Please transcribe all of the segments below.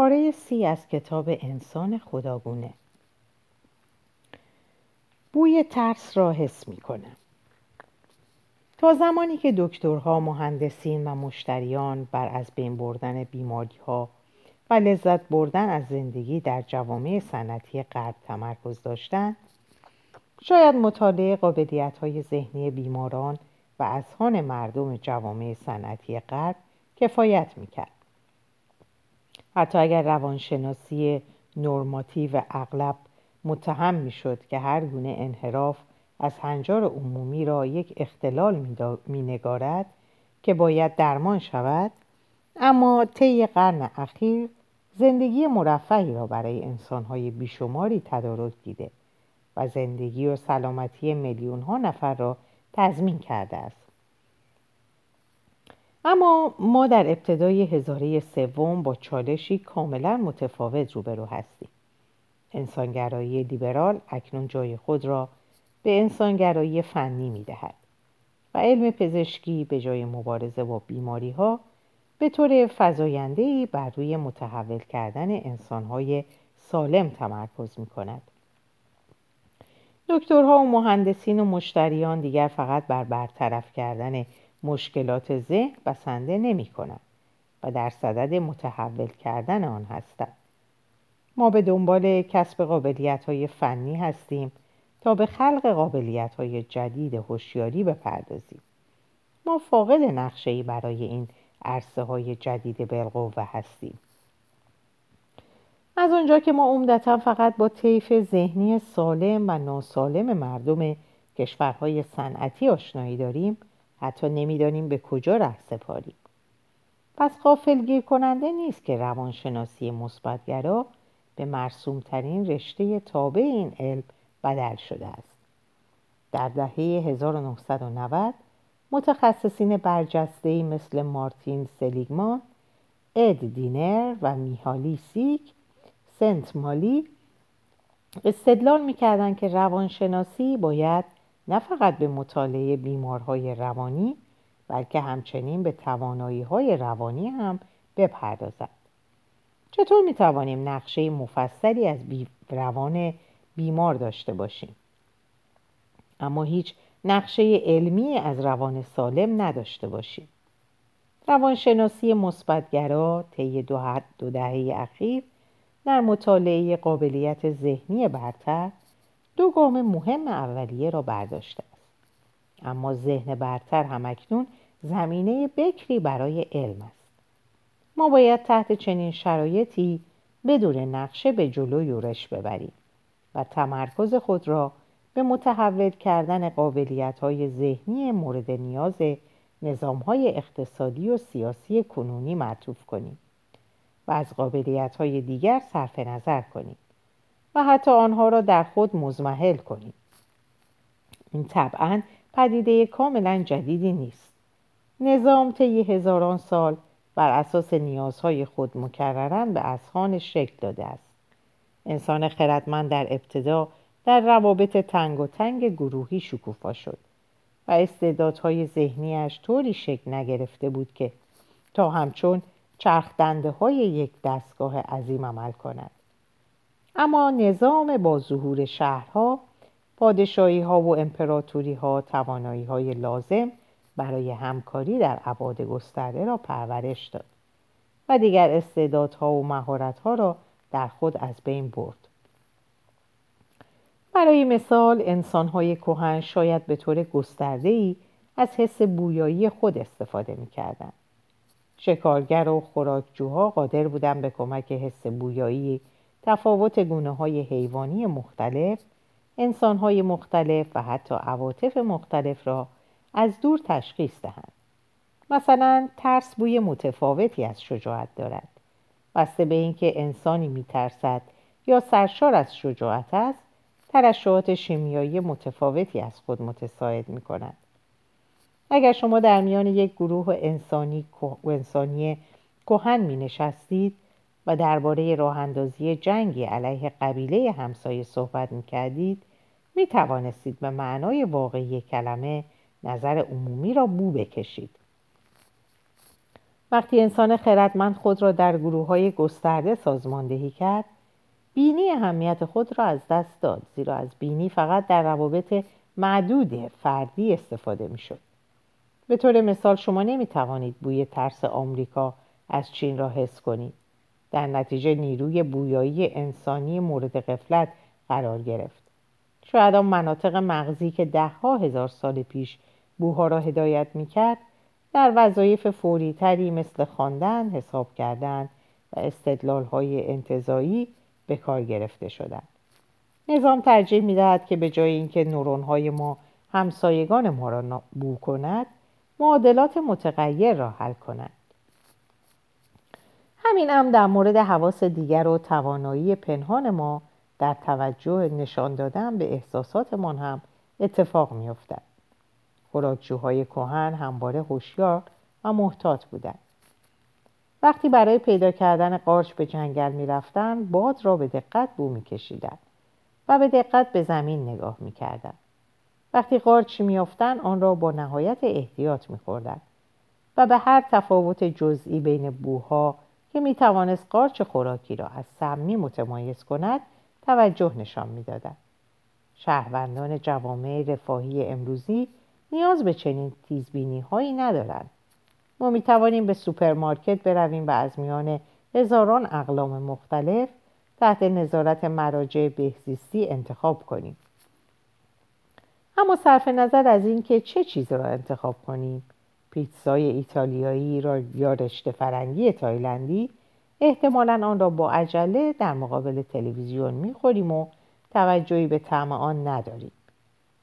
پاره سی از کتاب انسان خداگونه بوی ترس را حس می کنم. تا زمانی که دکترها، مهندسین و مشتریان بر از بین بردن بیماری ها و لذت بردن از زندگی در جوامع صنعتی غرب تمرکز داشتند شاید مطالعه قابلیت های ذهنی بیماران و اذهان مردم جوامع صنعتی غرب کفایت می‌کرد حتی اگر روانشناسی نرماتیو اغلب متهم می‌شد که هر گونه انحراف از هنجار عمومی را یک اختلال مینگارد که باید درمان شود اما طی قرن اخیر زندگی مرفعی را برای انسانهای بیشماری تدارک دیده و زندگی و سلامتی میلیون ها نفر را تضمین کرده است. اما ما در ابتدای هزاره سوم با چالشی کاملا متفاوت روبرو هستیم انسانگرایی لیبرال اکنون جای خود را به انسانگرایی فنی می دهد و علم پزشکی به جای مبارزه با بیماری ها به طور فضاینده بر روی متحول کردن انسانهای سالم تمرکز می کند. دکترها و مهندسین و مشتریان دیگر فقط بر برطرف کردن مشکلات ذهن بسنده نمی کنند و در صدد متحول کردن آن هستند. ما به دنبال کسب قابلیت های فنی هستیم تا به خلق قابلیت های جدید هوشیاری بپردازیم. ما فاقد نقشه برای این عرصه های جدید بالقوه هستیم. از آنجا که ما عمدتا فقط با طیف ذهنی سالم و ناسالم مردم کشورهای صنعتی آشنایی داریم حتی نمی‌دانیم به کجا ره سپاریم. پس غافلگیر کننده نیست که روانشناسی مثبتگرا به مرسومترین رشته تابع این علم بدل شده است. در دهه 1990 متخصصین برجسته‌ای مثل مارتین سلیگمان، اد دینر و میهالی سیک سنت مالی استدلال می‌کردند که روانشناسی باید نه فقط به مطالعه بیمارهای روانی بلکه همچنین به توانایی های روانی هم بپردازد. چطور می توانیم نقشه مفصلی از بی روان بیمار داشته باشیم؟ اما هیچ نقشه علمی از روان سالم نداشته باشیم. روانشناسی مثبتگرا طی دو دهه اخیر در مطالعه قابلیت ذهنی برتر دو گام مهم اولیه را برداشته است. اما ذهن برتر همکنون زمینه بکری برای علم است. ما باید تحت چنین شرایطی بدون نقشه به جلو یورش ببریم و تمرکز خود را به متحول کردن قابلیت های ذهنی مورد نیاز نظام های اقتصادی و سیاسی کنونی معطوف کنیم و از قابلیت های دیگر صرف نظر کنیم. و حتی آنها را در خود مزمحل کنیم. این طبعا پدیده کاملا جدیدی نیست. نظام طی هزاران سال بر اساس نیازهای خود مکررن به اذهانش شکل داده است. انسان خردمند در ابتدا در روابط تنگ و تنگ گروهی شکوفا شد و استعدادهای ذهنیش طوری شکل نگرفته بود که تا همچون چرخدنده های یک دستگاه عظیم عمل کند. اما نظام با ظهور شهرها پادشاهی ها و امپراتوری ها توانایی های لازم برای همکاری در عباد گسترده را پرورش داد و دیگر استعدادها و مهارتها را در خود از بین برد. برای مثال انسانهای کهن شاید به طور ای از حس بویایی خود استفاده می‌کردند. شکارگر و خوراکجوها قادر بودند به کمک حس بویایی تفاوت گونه های حیوانی مختلف انسان های مختلف و حتی عواطف مختلف را از دور تشخیص دهند مثلا ترس بوی متفاوتی از شجاعت دارد بسته به اینکه انسانی میترسد یا سرشار از شجاعت است ترشحات شیمیایی متفاوتی از خود متساعد می کند. اگر شما در میان یک گروه انسانی, کهن می نشستید و درباره راه اندازی جنگی علیه قبیله همسایه صحبت می کردید می توانستید به معنای واقعی کلمه نظر عمومی را بو بکشید وقتی انسان خردمند خود را در گروه های گسترده سازماندهی کرد بینی اهمیت خود را از دست داد زیرا از بینی فقط در روابط معدود فردی استفاده می شد. به طور مثال شما نمی توانید بوی ترس آمریکا از چین را حس کنید. در نتیجه نیروی بویایی انسانی مورد قفلت قرار گرفت. شاید آن مناطق مغزی که دهها هزار سال پیش بوها را هدایت می کرد در وظایف فوریتری مثل خواندن، حساب کردن و استدلال های انتظایی به کار گرفته شدند. نظام ترجیح می دهد که به جای اینکه نورون های ما همسایگان ما را بو کند معادلات متغیر را حل کند. همین هم در مورد حواس دیگر و توانایی پنهان ما در توجه نشان دادن به احساساتمان هم اتفاق می افتد. خوراکجوهای کهن همواره هوشیار و محتاط بودند. وقتی برای پیدا کردن قارچ به جنگل می رفتن باد را به دقت بو می کشیدن و به دقت به زمین نگاه می کردن. وقتی قارچ می آن را با نهایت احتیاط می خوردن و به هر تفاوت جزئی بین بوها که می توانست قارچ خوراکی را از سمی متمایز کند توجه نشان می‌دادند شهروندان جوامع رفاهی امروزی نیاز به چنین تیزبینی هایی ندارند. ما می توانیم به سوپرمارکت برویم و از میان هزاران اقلام مختلف تحت نظارت مراجع بهزیستی انتخاب کنیم. اما صرف نظر از اینکه چه چیزی را انتخاب کنیم؟ پیتزای ایتالیایی را یا رشته فرنگی تایلندی احتمالا آن را با عجله در مقابل تلویزیون می‌خوریم و توجهی به طعم آن نداریم.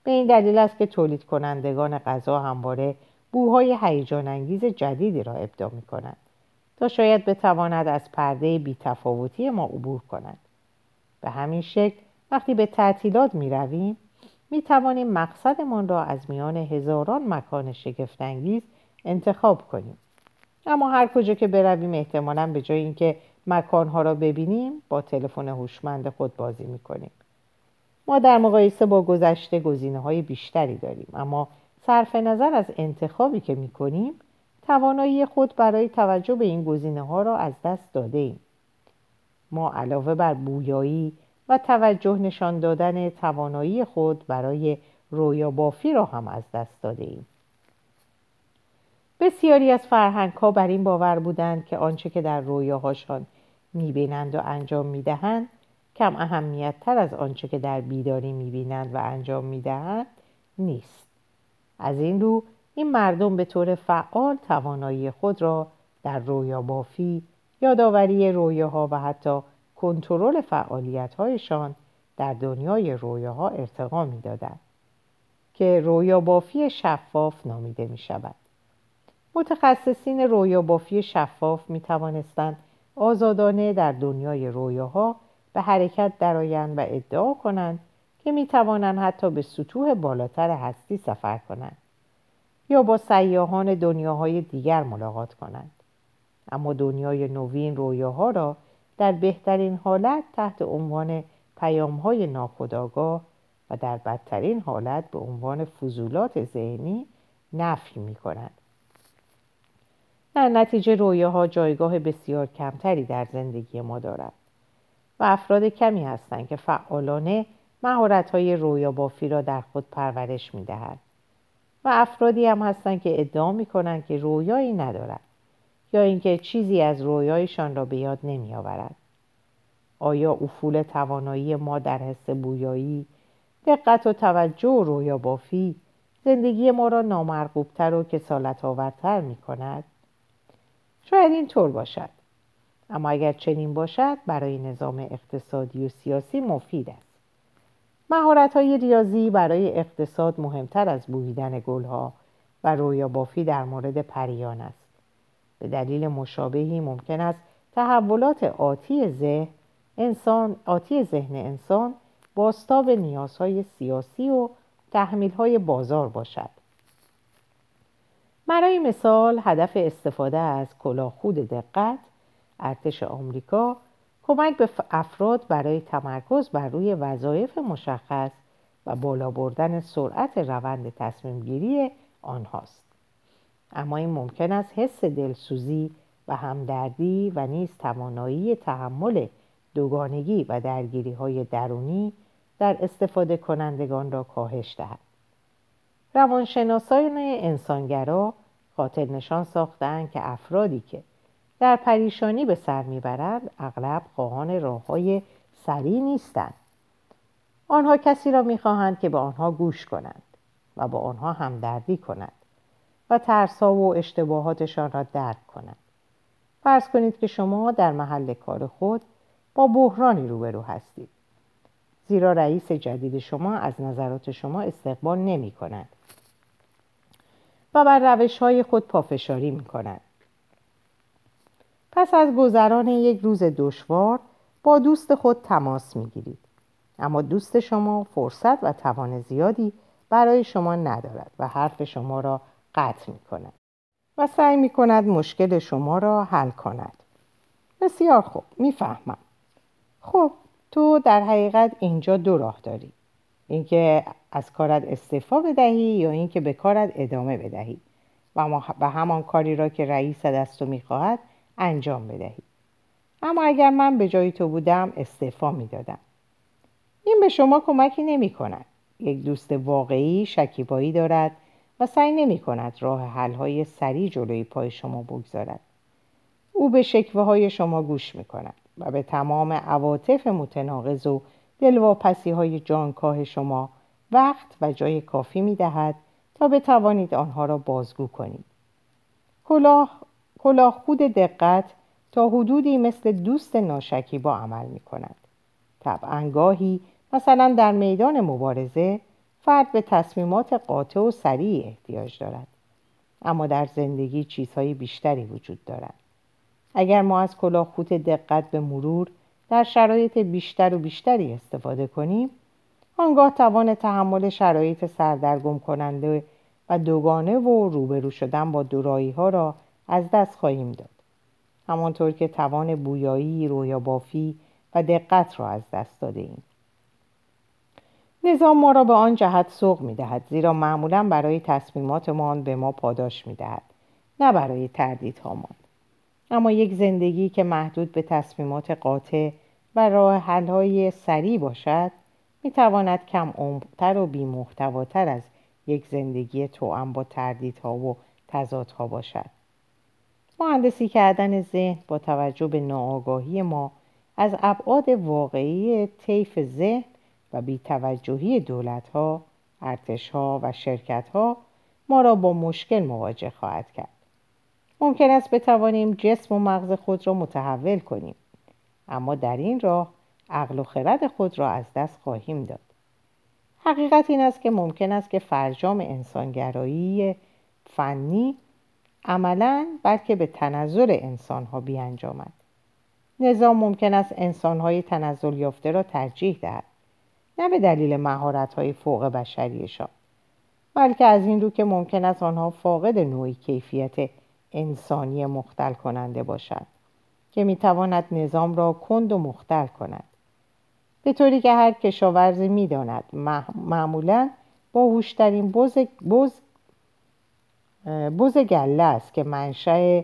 به این دلیل است که تولید کنندگان غذا همواره بوهای هیجان انگیز جدیدی را ابدا می کنند تا شاید بتواند از پرده بیتفاوتی ما عبور کند. به همین شکل وقتی به تعطیلات می رویم می توانیم مقصدمان را از میان هزاران مکان شگفتانگیز انتخاب کنیم اما هر کجا که برویم احتمالا به جای اینکه مکانها را ببینیم با تلفن هوشمند خود بازی می‌کنیم ما در مقایسه با گذشته گزینه های بیشتری داریم اما صرف نظر از انتخابی که می‌کنیم توانایی خود برای توجه به این گزینه ها را از دست داده ایم. ما علاوه بر بویایی و توجه نشان دادن توانایی خود برای رویا بافی را هم از دست داده ایم. بسیاری از فرهنگ ها بر این باور بودند که آنچه که در رویاهاشان می‌بینند و انجام می‌دهند کم اهمیت تر از آنچه که در بیداری می‌بینند و انجام می‌دهند نیست از این رو این مردم به طور فعال توانایی خود را در رویا بافی یادآوری رویاها و حتی کنترل فعالیتهایشان در دنیای رویاها ارتقا می‌دادند که رویا بافی شفاف نامیده می شود. متخصصین رویابافی شفاف می توانستند آزادانه در دنیای رویاها به حرکت درآیند و ادعا کنند که می توانند حتی به سطوح بالاتر هستی سفر کنند یا با سیاهان دنیاهای دیگر ملاقات کنند اما دنیای نوین رویاها را در بهترین حالت تحت عنوان پیامهای ناخودآگاه و در بدترین حالت به عنوان فضولات ذهنی نفی می کنند. در نتیجه رویاها جایگاه بسیار کمتری در زندگی ما دارد و افراد کمی هستند که فعالانه رویا بافی را در خود پرورش می‌دهند و افرادی هم هستند که ادعا می‌کنند که رویایی ندارند یا اینکه چیزی از رویایشان را به یاد نمی‌آورد آیا افول توانایی ما در حس بویایی دقت و توجه و رویا بافی زندگی ما را نامرغوبتر و کسالت آورتر می کند؟ شاید این طور باشد. اما اگر چنین باشد برای نظام اقتصادی و سیاسی مفید است. مهارت های ریاضی برای اقتصاد مهمتر از بویدن گلها و رویا بافی در مورد پریان است. به دلیل مشابهی ممکن است تحولات آتی ذهن انسان آتی ذهن انسان باستاب نیازهای سیاسی و تحمیلهای بازار باشد. برای مثال هدف استفاده از خود دقت ارتش آمریکا کمک به افراد برای تمرکز بر روی وظایف مشخص و بالا بردن سرعت روند تصمیم گیری آنهاست. اما این ممکن است حس دلسوزی و همدردی و نیز توانایی تحمل دوگانگی و درگیری های درونی در استفاده کنندگان را کاهش دهد. روانشناسان انسانگرا خاطر نشان ساختند که افرادی که در پریشانی به سر می‌برند اغلب خواهان راه های سریع نیستند. آنها کسی را می‌خواهند که به آنها گوش کنند و با آنها همدردی کنند و ترسا و اشتباهاتشان را درک کنند. فرض کنید که شما در محل کار خود با بحرانی روبرو هستید. زیرا رئیس جدید شما از نظرات شما استقبال نمی کند و بر روش های خود پافشاری می کند پس از گذران یک روز دشوار با دوست خود تماس می گیرید اما دوست شما فرصت و توان زیادی برای شما ندارد و حرف شما را قطع می کند و سعی می کند مشکل شما را حل کند. بسیار خوب می‌فهمم. خب تو در حقیقت اینجا دو راه داری. اینکه از کارت استعفا بدهی یا اینکه به کارت ادامه بدهی و همان کاری را که رئیس دست تو می‌خواهد انجام بدهی. اما اگر من به جای تو بودم استعفا می‌دادم. این به شما کمکی نمی کند یک دوست واقعی شکیبایی دارد و سعی نمی کند راه حل های سریع جلوی پای شما بگذارد. او به شکوه های شما گوش می کند و به تمام عواطف متناقض و دلواپسی های جانکاه شما وقت و جای کافی می دهد تا بتوانید آنها را بازگو کنید. کلاه, کلاه خود دقت تا حدودی مثل دوست ناشکیبا عمل می کند طبعا گاهی مثلا در میدان مبارزه فرد به تصمیمات قاطع و سریع احتیاج دارد. اما در زندگی چیزهای بیشتری وجود دارد. اگر ما از کلاه خوت دقت به مرور در شرایط بیشتر و بیشتری استفاده کنیم آنگاه توان تحمل شرایط سردرگم کننده و دوگانه و روبرو شدن با دورایی ها را از دست خواهیم داد. همانطور که توان بویایی، رویا بافی و دقت را از دست داده ایم. نظام ما را به آن جهت سوق می دهد زیرا معمولا برای تصمیماتمان به ما پاداش می دهد نه برای تردیدهامان اما یک زندگی که محدود به تصمیمات قاطع و راه حلهای سریع باشد می تواند کم عمقتر و بیمحتواتر از یک زندگی توأم با تردیدها و تضادها باشد مهندسی کردن ذهن با توجه به ناآگاهی ما از ابعاد واقعی طیف ذهن و بیتوجهی دولتها، ارتشها و شرکتها ما را با مشکل مواجه خواهد کرد. ممکن است بتوانیم جسم و مغز خود را متحول کنیم. اما در این راه عقل و خرد خود را از دست خواهیم داد. حقیقت این است که ممکن است که فرجام انسانگرایی فنی عملا بلکه به تنزل انسانها بیانجامد. نظام ممکن است انسانهای تنزل یافته را ترجیح دهد. نه به دلیل مهارت‌های فوق بشریشان بلکه از این رو که ممکن است آنها فاقد نوعی کیفیت انسانی مختل کننده باشد که می‌تواند نظام را کند و مختل کند. به طوری که هر کشاورزی می‌داند معمولا با هوشترین بز, بز, بز گله است که منشأ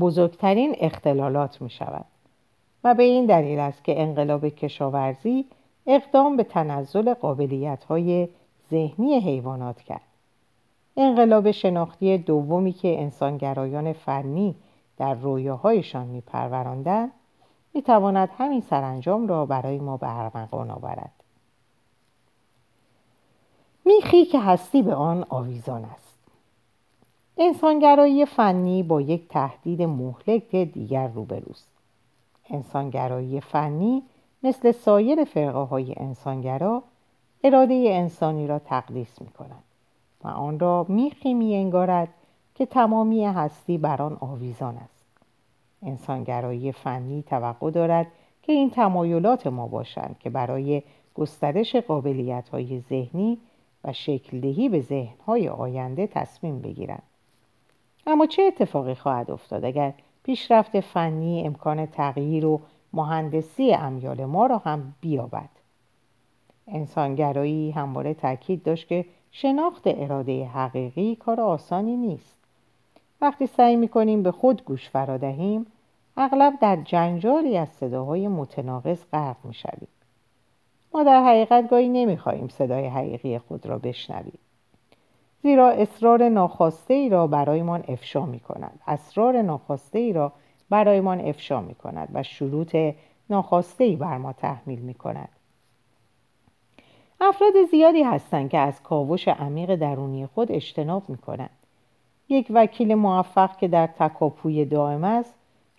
بزرگترین اختلالات می شود و به این دلیل است که انقلاب کشاورزی اقدام به تنزل قابلیت های ذهنی حیوانات کرد. انقلاب شناختی دومی که انسانگرایان فنی در رویاهایشان میپروراندند می‌تواند همین سرانجام را برای ما به ارمغان آورد. میخی که هستی به آن آویزان است. انسانگرایی فنی با یک تهدید مهلک دیگر روبروست. انسانگرایی فنی مثل سایر فرقه های انسانگرا اراده انسانی را تقدیس می کند و آن را میخی می انگارد که تمامی هستی بر آن آویزان است. انسانگرایی فنی توقع دارد که این تمایلات ما باشند که برای گسترش قابلیت های ذهنی و شکلدهی به ذهنهای آینده تصمیم بگیرند. اما چه اتفاقی خواهد افتاد اگر پیشرفت فنی امکان تغییر و مهندسی امیال ما را هم بیابد؟ انسانگرایی همواره تاکید داشت که شناخت اراده حقیقی کار آسانی نیست. وقتی سعی می‌کنیم به خود گوش فرادهیم اغلب در جنجالی از صداهای متناقض غرق می‌شویم. ما در حقیقت گاهی نمی‌خواهیم صدای حقیقی خود را بشنویم. زیرا اصرار ناخواسته ای را برایمان افشا می کند اسرار ناخواسته ای را برایمان افشا می کند و شروط ناخواسته ای بر ما تحمیل می کند افراد زیادی هستند که از کاوش عمیق درونی خود اجتناب می کنند یک وکیل موفق که در تکاپوی دائم است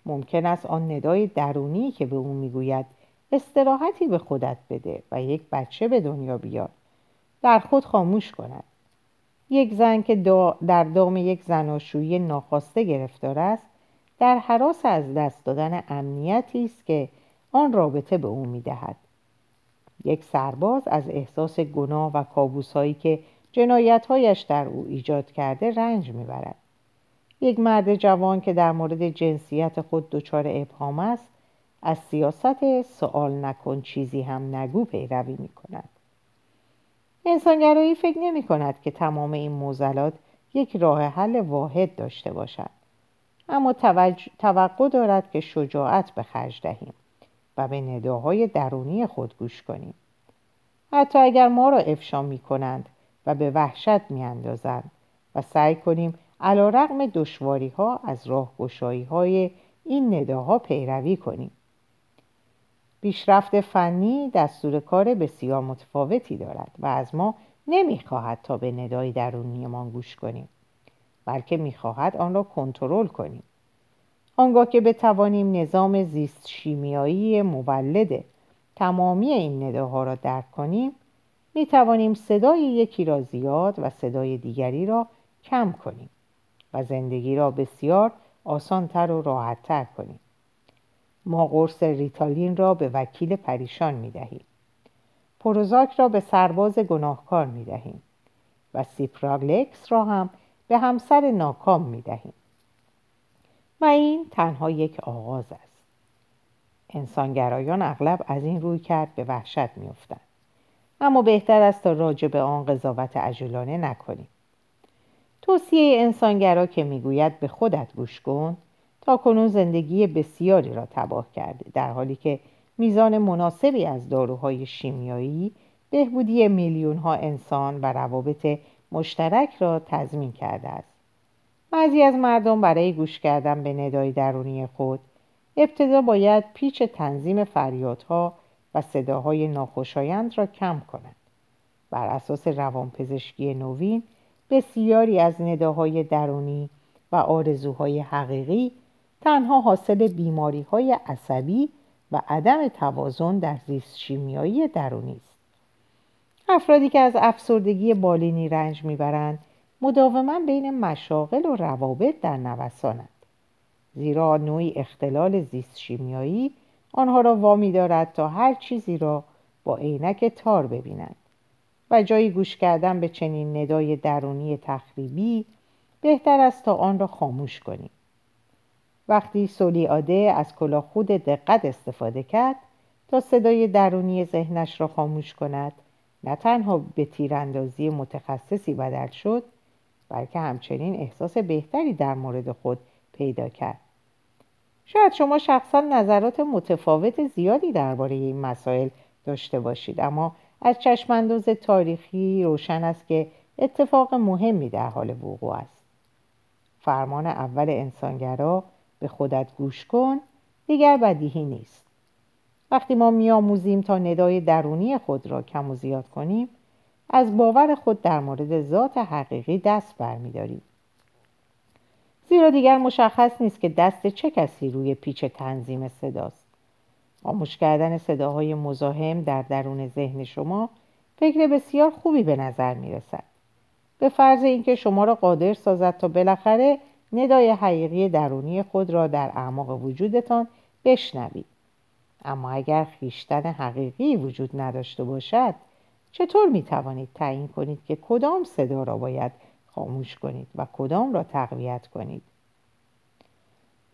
ممکن است آن ندای درونی که به او می‌گوید استراحتی به خودت بده و یک بچه به دنیا بیار. در خود خاموش کند. یک زن که در دام یک زناشویی ناخواسته گرفتار است در حراس از دست دادن امنیتی است که آن رابطه به او می‌دهد. یک سرباز از احساس گناه و کابوسهایی که جنایتهایش در او ایجاد کرده رنج می‌برد. یک مرد جوان که در مورد جنسیت خود دچار ابهام است از سیاست سوال نکن چیزی هم نگو پیروی می کند انسانگرایی فکر نمی کند که تمام این موزلات یک راه حل واحد داشته باشد اما توقع دارد که شجاعت به خرج دهیم. و به نداهای درونی خود گوش کنیم. حتی اگر ما را افشا می کنند و به وحشت می اندازند و سعی کنیم علا رقم دشواری ها از راه های این نداها پیروی کنیم. پیشرفت فنی دستور کار بسیار متفاوتی دارد و از ما نمی‌خواهد تا به ندای درونیمان گوش کنیم بلکه می‌خواهد آن را کنترل کنیم. آنگاه که بتوانیم نظام زیست شیمیایی مولد تمامی این نداها را درک کنیم می توانیم صدای یکی را زیاد و صدای دیگری را کم کنیم و زندگی را بسیار آسانتر و راحتتر کنیم. ما قرص ریتالین را به وکیل پریشان می دهیم پروزاک را به سرباز گناهکار می دهیم و سیپراگلکس را هم به همسر ناکام می دهیم و این تنها یک آغاز است. انسانگرایان اغلب از این رویکرد به وحشت میافتند. اما بهتر است تا راجع به آن قضاوت عجولانه نکنیم. توصیه انسانگرا که می‌گوید به خودت گوش کن تا کنون زندگی بسیاری را تباه کرده در حالی که میزان مناسبی از داروهای شیمیایی بهبودی میلیون ها انسان و روابط مشترک را تضمین کرده است. بعضی از مردم برای گوش کردن به ندای درونی خود ابتدا باید پیچ تنظیم فریادها و صداهای ناخوشایند را کم کنند. بر اساس روانپزشکی نوین بسیاری از نداهای درونی و آرزوهای حقیقی تنها حاصل بیماری های عصبی و عدم توازن در زیست شیمیایی درونی است. افرادی که از افسردگی بالینی رنج می‌برند مداوما بین مشاغل و روابط در نوسانند. زیرا نوعی اختلال زیست شیمیایی آنها را وامی دارد تا هر چیزی را با عینک تار ببینند و جایی گوش کردن به چنین ندای درونی تخریبی بهتر است تا آن را خاموش کنیم. وقتی سولیاده از کلاه خود دقت استفاده کرد تا صدای درونی ذهنش را خاموش کند نه تنها به تیراندازی متخصصی بدل شد بلکه همچنین احساس بهتری در مورد خود پیدا کرد. شاید شما شخصا نظرات متفاوت زیادی درباره این مسائل داشته باشید اما از چشمانداز تاریخی روشن است که اتفاق مهمی در حال وقوع است. فرمان اول انسانگرا به خودت گوش کن دیگر بدیهی نیست. وقتی ما میآموزیم تا ندای درونی خود را کم و زیاد کنیم از باور خود در مورد ذات حقیقی دست برمیداریم زیرا دیگر مشخص نیست که دست چه کسی روی پیچ تنظیم صداست. خاموش کردن صداهای مزاحم در درون ذهن شما فکر بسیار خوبی به نظر می رسد. به فرض اینکه شما را قادر سازد تا بالاخره ندای حقیقی درونی خود را در اعماق وجودتان بشنوید. اما اگر خیشتن حقیقی وجود نداشته باشد چطور می توانید تعیین کنید که کدام صدا را باید خاموش کنید و کدام را تقویت کنید؟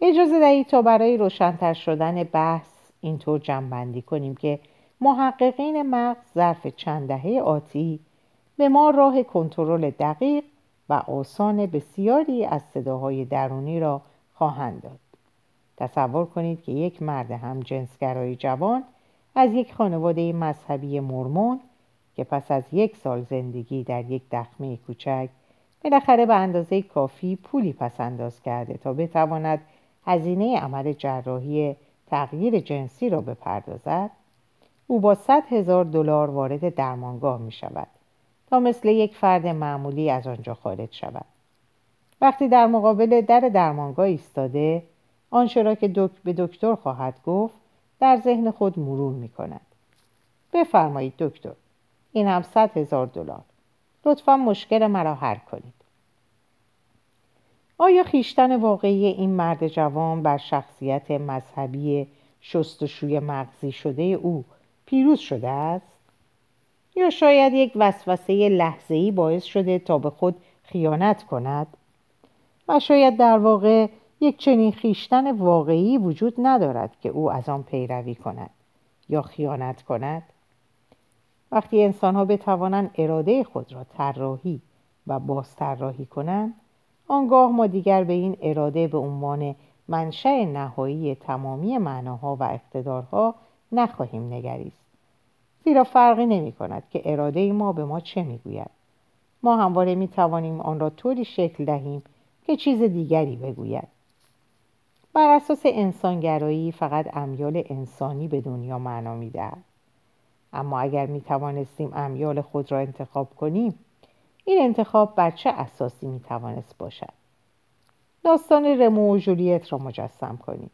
اجازه دهید تا برای روشنتر شدن بحث اینطور جمعبندی کنیم که محققین مغز ظرف چند دهه آتی به ما راه کنترل دقیق و آسان بسیاری از صداهای درونی را خواهند داد. تصور کنید که یک مرد هم جنسگرای جوان از یک خانواده مذهبی مرمون که پس از یک سال زندگی در یک دخمه کوچک بالاخره به اندازه کافی پولی پس انداز کرده تا بتواند هزینه عمل جراحی تغییر جنسی را بپردازد او با صد هزار دلار وارد درمانگاه می شود تا مثل یک فرد معمولی از آنجا خارج شود. وقتی در مقابل در درمانگاه ایستاده آنچه را که دک به دکتر خواهد گفت در ذهن خود مرور می کند. بفرمایید دکتر. این هم صد هزار دلار لطفا مشکل مرا حل کنید آیا خیشتن واقعی این مرد جوان بر شخصیت مذهبی شستشوی مغزی شده او پیروز شده است؟ یا شاید یک وسوسه لحظه‌ای باعث شده تا به خود خیانت کند؟ و شاید در واقع یک چنین خیشتن واقعی وجود ندارد که او از آن پیروی کند یا خیانت کند؟ وقتی انسان ها بتوانند اراده خود را طراحی و بازطراحی کنند آنگاه ما دیگر به این اراده به عنوان منشأ نهایی تمامی معناها و اقتدارها نخواهیم نگریست. زیرا فرقی نمی کند که اراده ما به ما چه می‌گوید. ما همواره می توانیم آن را طوری شکل دهیم که چیز دیگری بگوید. بر اساس انسانگرایی فقط امیال انسانی به دنیا معنا می دهد. اما اگر می توانستیم امیال خود را انتخاب کنیم این انتخاب بر چه اساسی می توانست باشد؟ داستان رمو و جولیت را مجسم کنید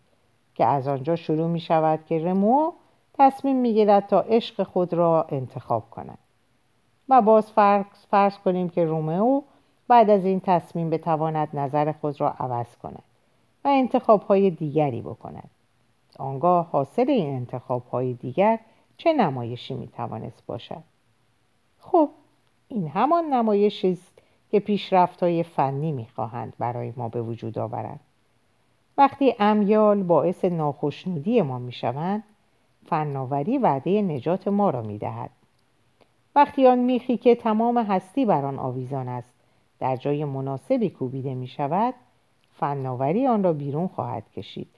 که از آنجا شروع می شود که رمو تصمیم می گیرد تا عشق خود را انتخاب کند. و باز فرض, کنیم که رومئو بعد از این تصمیم بتواند نظر خود را عوض کند و انتخاب های دیگری بکند. آنگاه حاصل این انتخاب های دیگر چه نمایشی می توانست باشد؟ خب این همان نمایشی است که پیشرفت های فنی می‌خواهند برای ما به وجود آورند. وقتی امیال باعث ناخشنودی ما می‌شوند فناوری وعده نجات ما را می‌دهد. وقتی آن میخی که تمام هستی بر آن آویزان است در جای مناسبی کوبیده می شود فناوری آن را بیرون خواهد کشید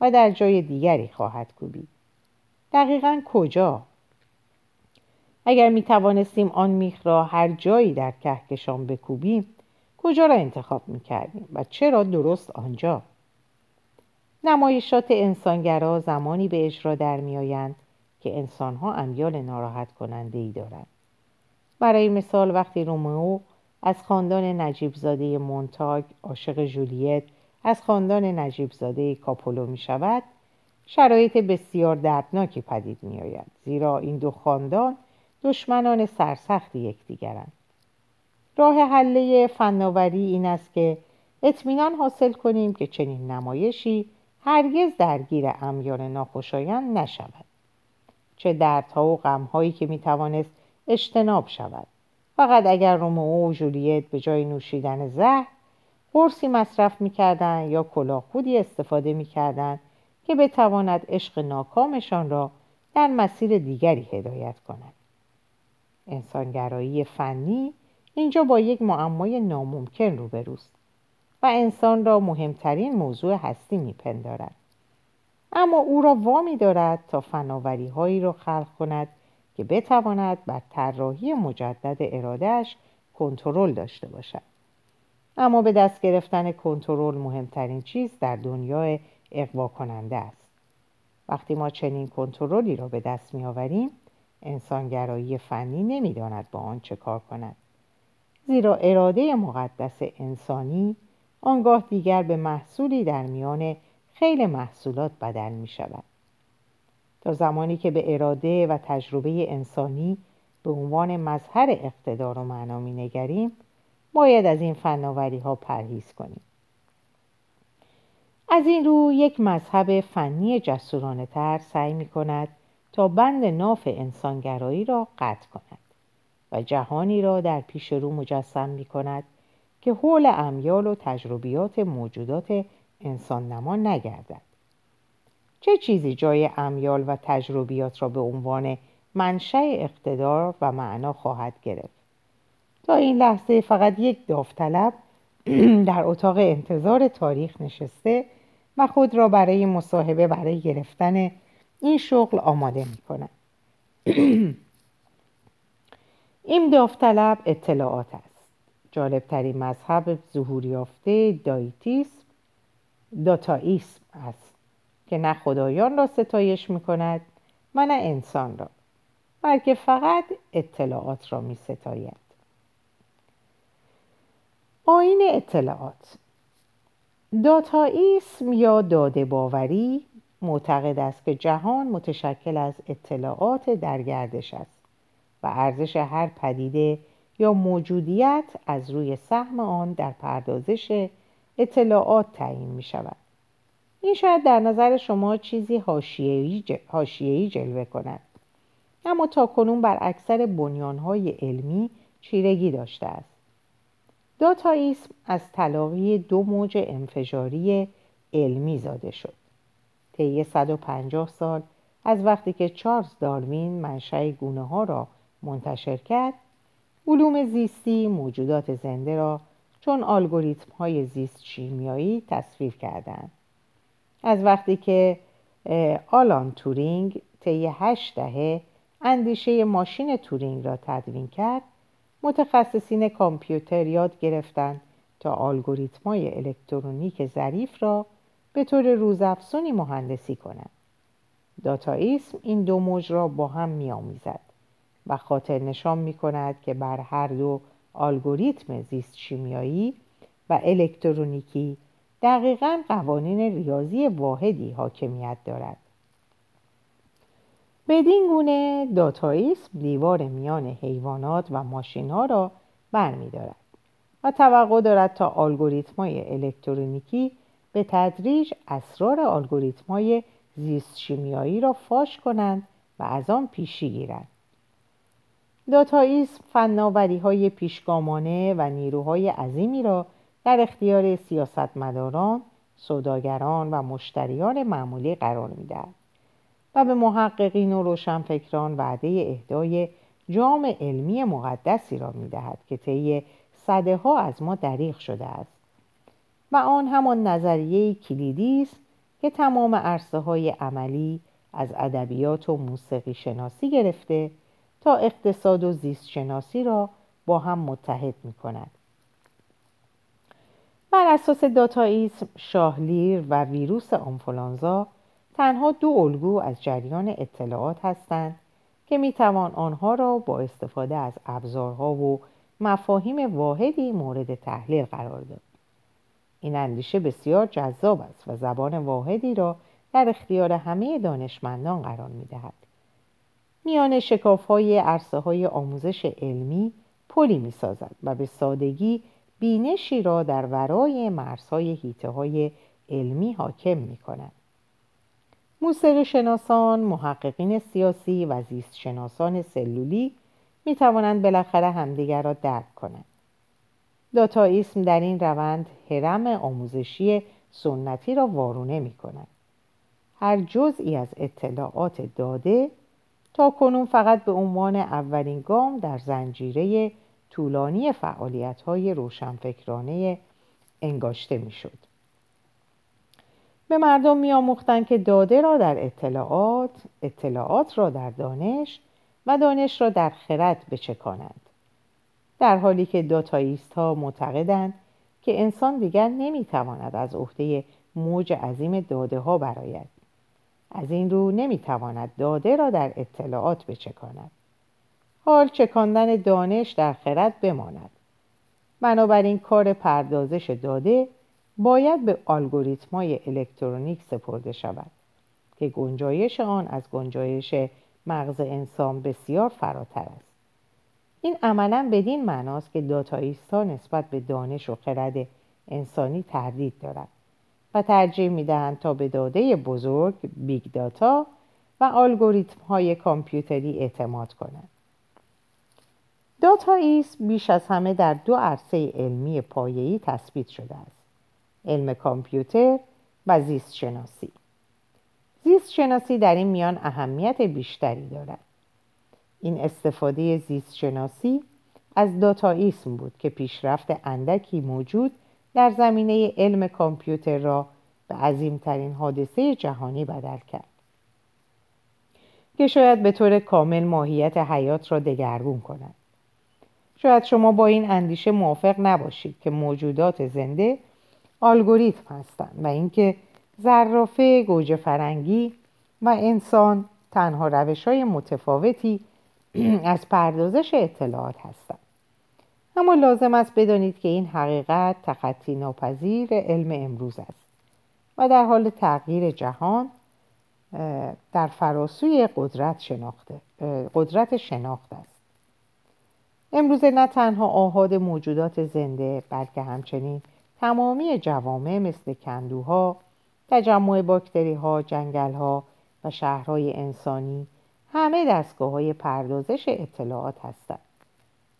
و در جای دیگری خواهد کوبید. دقیقا کجا؟ اگر می توانستیم آن میخ را هر جایی در کهکشان بکوبیم کجا را انتخاب می کردیم و چرا درست آنجا؟ نمایشات انسانگرا زمانی به اجرا در می آیند که انسانها امیال ناراحت کننده ای دارند. برای مثال وقتی رومئو از خاندان نجیبزاده مونتاگ عاشق جولیت از خاندان نجیبزاده کاپولو می شود شرایط بسیار دردناکی پدید می آید زیرا این دو خاندان دشمنان سرسخت یکدیگرند. راه حله فناوری این است که اطمینان حاصل کنیم که چنین نمایشی هرگز درگیر امیال ناخوشایند نشود. چه دردها و غمهایی که می‌توانست اجتناب شود. فقط اگر رومئو و جولیت به جای نوشیدن زهر قرصی مصرف می‌کردند یا کلاهخودی استفاده می‌کردند که بتواند عشق ناکامشان را در مسیر دیگری هدایت کند. انسانگرایی فنی اینجا با یک معمای ناممکن روبروست و انسان را مهمترین موضوع هستی میپندارد. اما او را وامی دارد تا فناوری هایی را خلق کند که بتواند بر طراحی مجدد ارادهش کنترل داشته باشد. اما به دست گرفتن کنترل مهمترین چیز در دنیای اقوا کننده است. وقتی ما چنین کنترلی را به دست میآوریم انسانگرایی فنی نمی‌داند با آن چه کار کند. زیرا اراده مقدس انسانی آنگاه دیگر به محصولی در میان خیلی محصولات بدل می شود تا زمانی که به اراده و تجربه انسانی به عنوان مظهر اقتدار و معنا می نگریم باید از این فناوری ها پرهیز کنیم. از این رو یک مذهب فنی جسورانه تر سعی می کند تا بند ناف انسانگرایی را قطع کند و جهانی را در پیش رو مجسم می کند که حول امیال و تجربیات موجودات انسان نما نگردد. چه چیزی جای امیال و تجربیات را به عنوان منشأ اقتدار و معنا خواهد گرفت؟ تا این لحظه فقط یک داوطلب در اتاق انتظار تاریخ نشسته و خود را برای مصاحبه برای گرفتن این شغل آماده می کند. این داوطلب اطلاعات است جالبترین مذهب ظهور یافته دایتیسم داتاییسم است که نه خدایان را ستایش می کند و نه انسان را بلکه فقط اطلاعات را می ستاید آین اطلاعات داتاییسم یا داده باوری معتقد است که جهان متشکل از اطلاعات در گردش است و ارزش هر پدیده یا موجودیت از روی سهم آن در پردازش اطلاعات تعیین می شود این شاید در نظر شما چیزی حاشیه‌ای جلوه کند. اما تا کنون بر اکثر بنیانهای علمی چیرگی داشته است. داتاییسم از تلاقی دو موج انفجاری علمی زاده شد. طی 150 سال از وقتی که چارلز داروین منشأ گونه ها را منتشر کرد علوم زیستی موجودات زنده را چون الگوریتم های زیست شیمیایی تصویر کردند. از وقتی که آلان تورینگ طی هشت دهه اندیشه ماشین تورینگ را تدوین کرد متخصصین کامپیوتر یاد گرفتند تا الگوریتم های الکترونیک ظریف را به طور روزافزونی مهندسی کنند. داتاییسم این دو موج را با هم میآمیزد و خاطر نشان می کند که بر هر دو الگوریتم زیست شیمیایی و الکترونیکی دقیقا قوانین ریاضی واحدی حاکمیت دارد. بدین گونه داتاییسم دیوار میان حیوانات و ماشین ها را برمیدارد و توقع دارد تا الگوریتم های الکترونیکی به تدریج اسرار الگوریتم های زیست شیمیایی را فاش کنند و از آن پیشی گیرند. داتاییسم فناوری های پیشگامانه و نیروهای عظیمی را در اختیار سیاستمداران، سوداگران و مشتریان معمولی قرار می‌دهد. و به محققین و روشنفکران وعده اهدای جام علمی مقدسی را می‌دهد که طی صده ها از ما دریغ شده است و آن همان نظریه کلیدی است که تمام عرصه های عملی از ادبیات و موسیقی شناسی گرفته تا اقتصاد و زیست شناسی را با هم متحد می کند. بر اساس داتاییسم شاهلیر و ویروس آنفولانزا تنها دو الگو از جریان اطلاعات هستند که می توان آنها را با استفاده از ابزارها و مفاهیم واحدی مورد تحلیل قرار داد. این اندیشه بسیار جذاب است و زبان واحدی را در اختیار همه دانشمندان قرار می دهد. میان شکاف های عرصه های آموزش علمی پلی می سازد و به سادگی بینشی را در ورای مرزهای هیته های علمی حاکم می کند. موسیقی شناسان، محققین سیاسی و زیست شناسان سلولی می توانند بالاخره همدیگر را درک کنند. داتاییسم در این روند حرم آموزشی سنتی را وارونه می کند. هر جزئی از اطلاعات داده تا کنون فقط به عنوان اولین گام در زنجیره طولانی فعالیت های روشنفکرانه انگاشته می شد. به مردم می آموختن که داده را در اطلاعات، اطلاعات را در دانش و دانش را در خرد بچکانند. در حالی که داتاییست ها معتقدند که انسان دیگر نمی‌تواند از عهده موج عظیم داده ها براید از این رو نمی‌تواند داده را در اطلاعات بچکاند. حال چکاندن دانش در خرد بماند. بنابراین کار پردازش داده باید به الگوریتم‌های الکترونیک سپرده شود که گنجایش آن از گنجایش مغز انسان بسیار فراتر است. این عملا بدین معناست که داتائیست‌ها نسبت به دانش و خرد انسانی تردید دارند و ترجیح می‌دهند تا به داده بزرگ big data و الگوریتم های کامپیوتری اعتماد کنند. داتاییسم بیش از همه در دو عرصه علمی پایه‌ای تثبیت شده است. علم کامپیوتر و زیست شناسی زیست شناسی در این میان اهمیت بیشتری دارد. این استفاده زیست شناسی از داتاییسم بود که پیشرفت اندکی موجود در زمینه علم کامپیوتر را به عظیمترین حادثه جهانی بدل کرد. که شاید به طور کامل ماهیت حیات را دگرگون کند. شاید شما با این اندیشه موافق نباشید که موجودات زنده الگوریتم هستند و اینکه زرافه گوجه فرنگی و انسان تنها روش های متفاوتی از پردازش اطلاعات هستند اما لازم است بدانید که این حقیقت تخطی ناپذیر علم امروز است و در حال تغییر جهان در فراسوی قدرت شناخته قدرت شناخت است. امروزه نه تنها آهاد موجودات زنده بلکه همچنین تمامی جوامع مثل کندوها تجمع باکتری ها، جنگل ها و شهرهای انسانی همه دستگاه های پردازش اطلاعات هستند.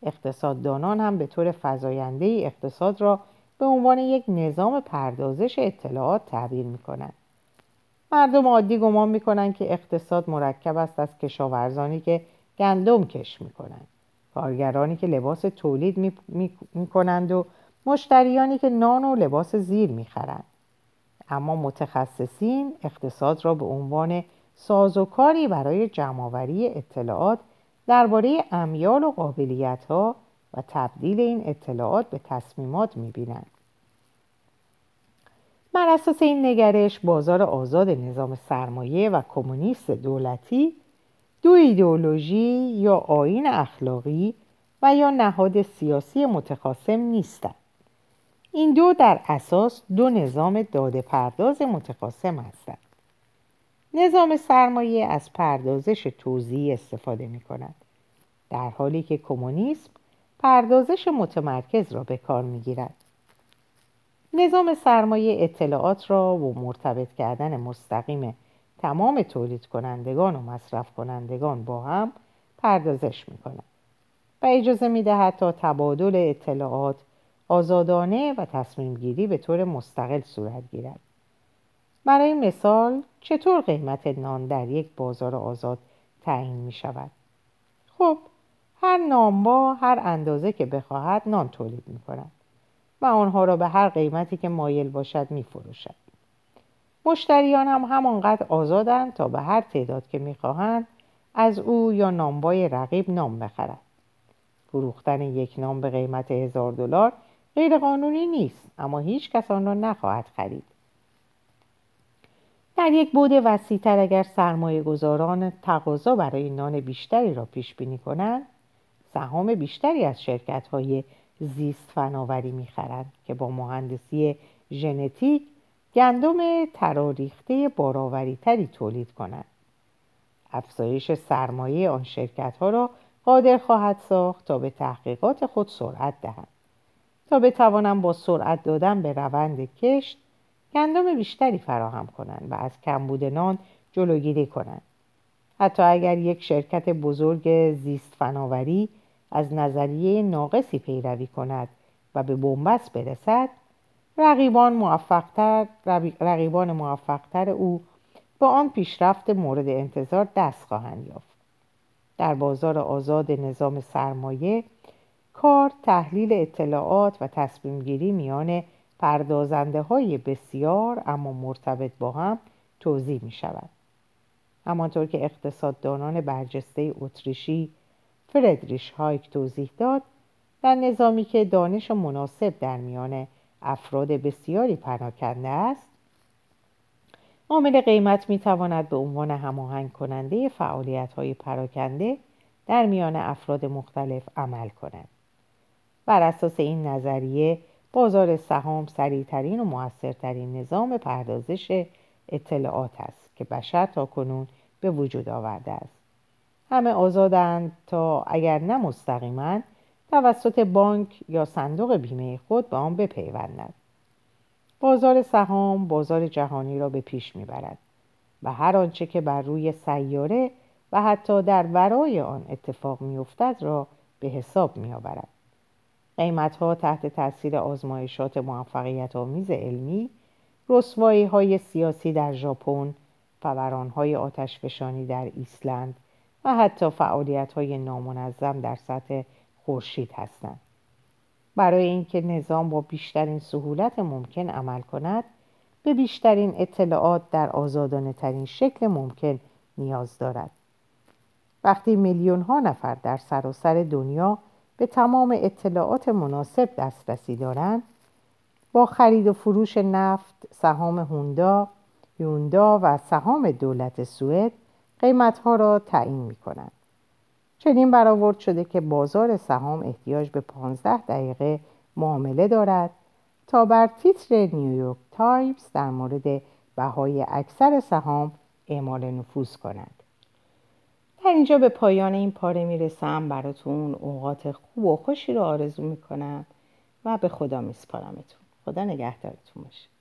اقتصاددانان هم به طور فضاینده اقتصاد را به عنوان یک نظام پردازش اطلاعات تعبیر می کنند. مردم عادی گمان می کنند که اقتصاد مرکب است از کشاورزانی که گندم کش می کنند. کارگرانی که لباس تولید می, می کنند و مشتریانی که نان و لباس زیر می خرند. اما متخصصین اقتصاد را به عنوان سازوکاری برای جمعآوری اطلاعات درباره امیال و قابلیت ها و تبدیل این اطلاعات به تصمیمات می‌بینند بر اساس این نگرش بازار آزاد نظام سرمایه و کمونیست دولتی دو ایدئولوژی یا آین اخلاقی و یا نهاد سیاسی متخاصم نیستند این دو در اساس دو نظام داده پرداز متخاصم هستند. نظام سرمایه از پردازش توزیعی استفاده می کند در حالی که کمونیسم پردازش متمرکز را به کار می گیرد نظام سرمایه اطلاعات را و مرتبط کردن مستقیم تمام تولید کنندگان و مصرف کنندگان با هم پردازش می کند و اجازه می دهد تا تبادل اطلاعات آزادانه و تصمیم گیری به طور مستقل صورت گیرد برای مثال چطور قیمت نان در یک بازار آزاد تعیین می شود؟ خب هر نانبا هر اندازه که بخواهد نان تولید می کند و آنها را به هر قیمتی که مایل باشد می فروشد. مشتریان هم همانقدر آزادند تا به هر تعداد که می‌خواهند از او یا نانبای رقیب نام بخرند. فروختن یک نام به قیمت هزار دلار غیرقانونی نیست اما هیچ کس آن را نخواهد خرید. در یک بود وسیعتر اگر سرمایه گذاران تقاضا برای نان بیشتری را پیش بینی کنند سهام بیشتری از شرکت های زیست فناوری می‌خرند که با مهندسی ژنتیک گندم تراریخته باراوری تری تولید کنند. افزایش سرمایه آن شرکت ها را قادر خواهد ساخت تا به تحقیقات خود سرعت دهند. تا بتوانم با سرعت دادن به روند کشت گندم بیشتری فراهم کنند و از کمبود نان جلوگیری کنند. حتی اگر یک شرکت بزرگ زیست فناوری از نظریه ناقصی پیروی کند و به بنبست برسد رقیبان موفقتر رقیبان موفقتر او با آن پیشرفت مورد انتظار دست خواهند یافت. در بازار آزاد نظام سرمایه کار تحلیل اطلاعات و تصمیم گیری میان پردازنده های بسیار اما مرتبط با هم توضیح می شود. همانطور که اقتصاددانان برجسته اتریشی فردریش هایک توضیح داد در نظامی که دانش مناسب در میان افراد بسیاری پراکنده است عامل قیمت می تواند به عنوان هماهنگ کننده فعالیت های پراکنده در میان افراد مختلف عمل کند بر اساس این نظریه بازار سهام سریعترین و موثرترین نظام پردازش اطلاعات است که بشر تا کنون به وجود آورده است. همه آزادند تا اگر نه مستقیما توسط بانک یا صندوق بیمه خود به آن بپیوندند. بازار سهام بازار جهانی را به پیش می‌برد و هر آنچه که بر روی سیاره و حتی در ورای آن اتفاق میافتد را به حساب میآورد. قیمت ها تحت تاثیر آزمایشات موفقیت آمیز علمی رسوایی های سیاسی در ژاپن فوران های آتشفشانی در ایسلند و حتی فعالیت های نامنظم در سطح خورشید هستند. برای اینکه نظام با بیشترین سهولت ممکن عمل کند به بیشترین اطلاعات در آزادانه ترین شکل ممکن نیاز دارد. وقتی میلیون ها نفر در سراسر دنیا به تمام اطلاعات مناسب دسترسی دارند با خرید و فروش نفت سهام هوندا یوندا و سهام دولت سوئد قیمتها را تعیین می کنند چنین برآورد شده که بازار سهام احتیاج به 15 دقیقه معامله دارد تا بر تیتر نیویورک تایمز در مورد بهای اکثر سهام اعمال نفوذ کند در اینجا به پایان این پاره می‌رسم. براتون اوقات خوب و خوشی رو آرزو می‌کنم و به خدا میسپارمتون. خدا نگهدارتون باشه.